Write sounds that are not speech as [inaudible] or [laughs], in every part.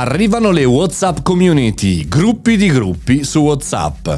Arrivano le WhatsApp community, gruppi di gruppi su WhatsApp.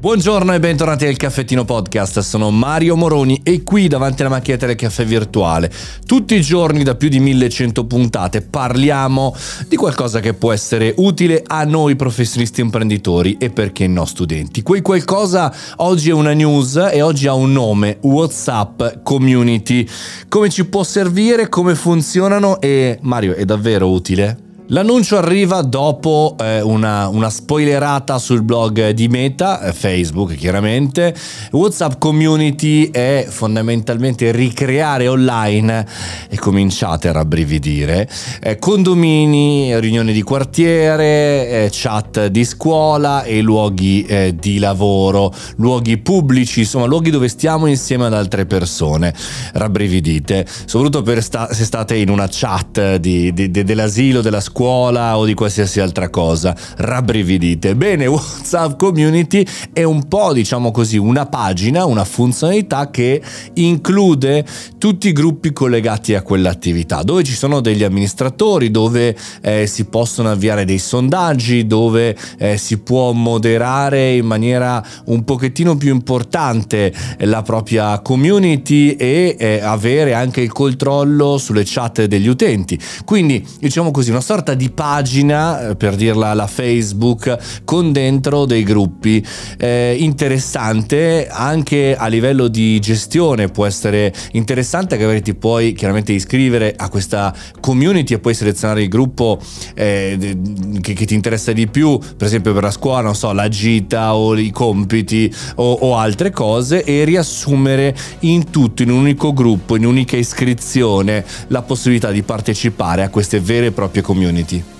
Buongiorno e bentornati al Caffettino Podcast, sono Mario Moroni e qui davanti alla macchinetta del caffè virtuale, tutti i giorni da più di 1100 puntate, parliamo di qualcosa che può essere utile a noi professionisti imprenditori e perché no studenti. Quel qualcosa oggi è una news e oggi ha un nome, WhatsApp Community. Come ci può servire, come funzionano e Mario è davvero utile? L'annuncio arriva dopo eh, una, una, spoilerata sul blog di Meta, eh, Facebook chiaramente. WhatsApp Community è fondamentalmente ricreare online, e cominciate a rabbrividire, eh, condomini, riunioni di quartiere, eh, chat di scuola e luoghi eh, di lavoro, luoghi pubblici, insomma luoghi dove stiamo insieme ad altre persone. Rabbrividite, soprattutto sta- se state in una chat di, di, di, dell'asilo, della scuola scuola o di qualsiasi altra cosa. Rabbrividite. Bene, [laughs] WhatsApp Community è un po', diciamo così, una pagina, una funzionalità che include tutti i gruppi collegati a quell'attività, dove ci sono degli amministratori, dove eh, si possono avviare dei sondaggi, dove eh, si può moderare in maniera un pochettino più importante la propria community e eh, avere anche il controllo sulle chat degli utenti. Quindi, diciamo così, una sorta di pagina, eh, per dirla alla Facebook, con dentro dei gruppi. Eh, interessante anche a livello di gestione, può essere interessante che ti puoi chiaramente iscrivere a questa community e puoi selezionare il gruppo eh, che, che, ti interessa di più, per esempio per la scuola, non so, la gita o i compiti o, o altre cose e riassumere in tutto, in un unico gruppo, in un'unica iscrizione, la possibilità di partecipare a queste vere e proprie community. community.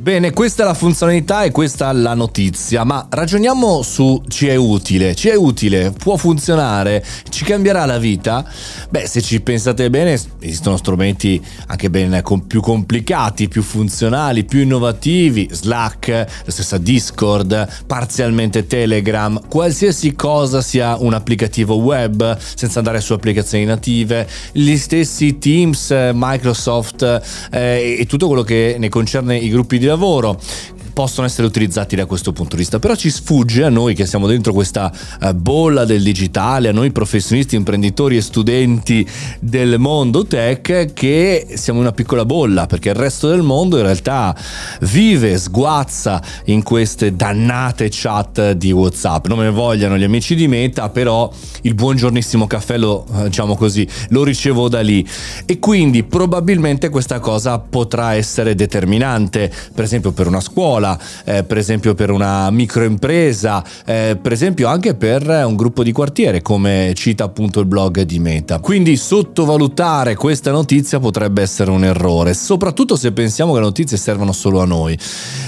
Bene, questa è la funzionalità e questa la notizia, ma ragioniamo su ci è utile. Ci è utile, può funzionare, ci cambierà la vita? Beh, se ci pensate bene, esistono strumenti anche ben più complicati, più funzionali, più innovativi, Slack, la stessa Discord, parzialmente Telegram, qualsiasi cosa sia un applicativo web senza andare su applicazioni native, gli stessi Teams, Microsoft eh, e tutto quello che ne concerne i gruppi di lavoro possono essere utilizzati da questo punto di vista, però ci sfugge a noi che siamo dentro questa eh, bolla del digitale, a noi professionisti, imprenditori e studenti del mondo tech che siamo una piccola bolla perché il resto del mondo in realtà vive, sguazza in queste dannate chat di WhatsApp. Non me ne vogliano gli amici di Meta, però il buongiornissimo caffè lo eh, diciamo così, lo ricevo da lì e quindi probabilmente questa cosa potrà essere determinante, per esempio per una scuola scuola, eh, per esempio per una microimpresa, eh, per esempio anche per un gruppo di quartiere, come cita appunto il blog di Meta. Quindi sottovalutare questa notizia potrebbe essere un errore, soprattutto se pensiamo che le notizie servono solo a noi.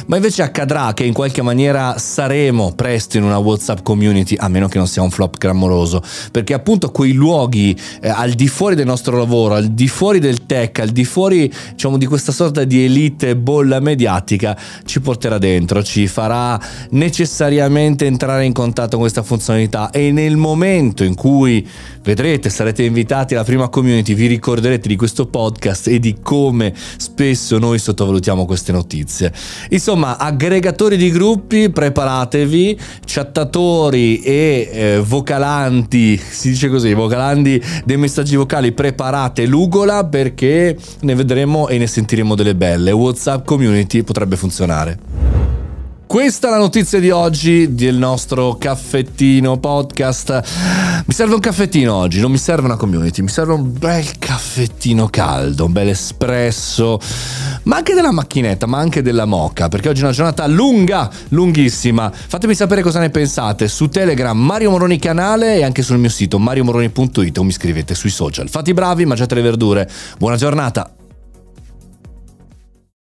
Ma invece accadrà che in qualche maniera saremo presto in una WhatsApp community, a meno che non sia un flop clamoroso, perché appunto quei luoghi eh, al di fuori del nostro lavoro, al di fuori del tech, al di fuori diciamo di questa sorta di elite bolla mediatica ci porteranno porterà dentro, ci farà necessariamente entrare in contatto con questa funzionalità e nel momento in cui vedrete, sarete invitati alla prima community, vi ricorderete di questo podcast e di come spesso noi sottovalutiamo queste notizie. Insomma, aggregatori di gruppi, preparatevi, chattatori e eh, vocalanti, si dice così, vocalanti dei messaggi vocali, preparate l'ugola perché ne vedremo e ne sentiremo delle belle. WhatsApp community potrebbe funzionare. Questa è la notizia di oggi del nostro caffettino podcast. Mi serve un caffettino oggi, non mi serve una community, mi serve un bel caffettino caldo, un bel espresso, ma anche della macchinetta, ma anche della moca, perché oggi è una giornata lunga, lunghissima. Fatemi sapere cosa ne pensate su Telegram Mario Moroni canale e anche sul mio sito mariomoroni.it o mi scrivete sui social. Fate i bravi, mangiate le verdure. Buona giornata.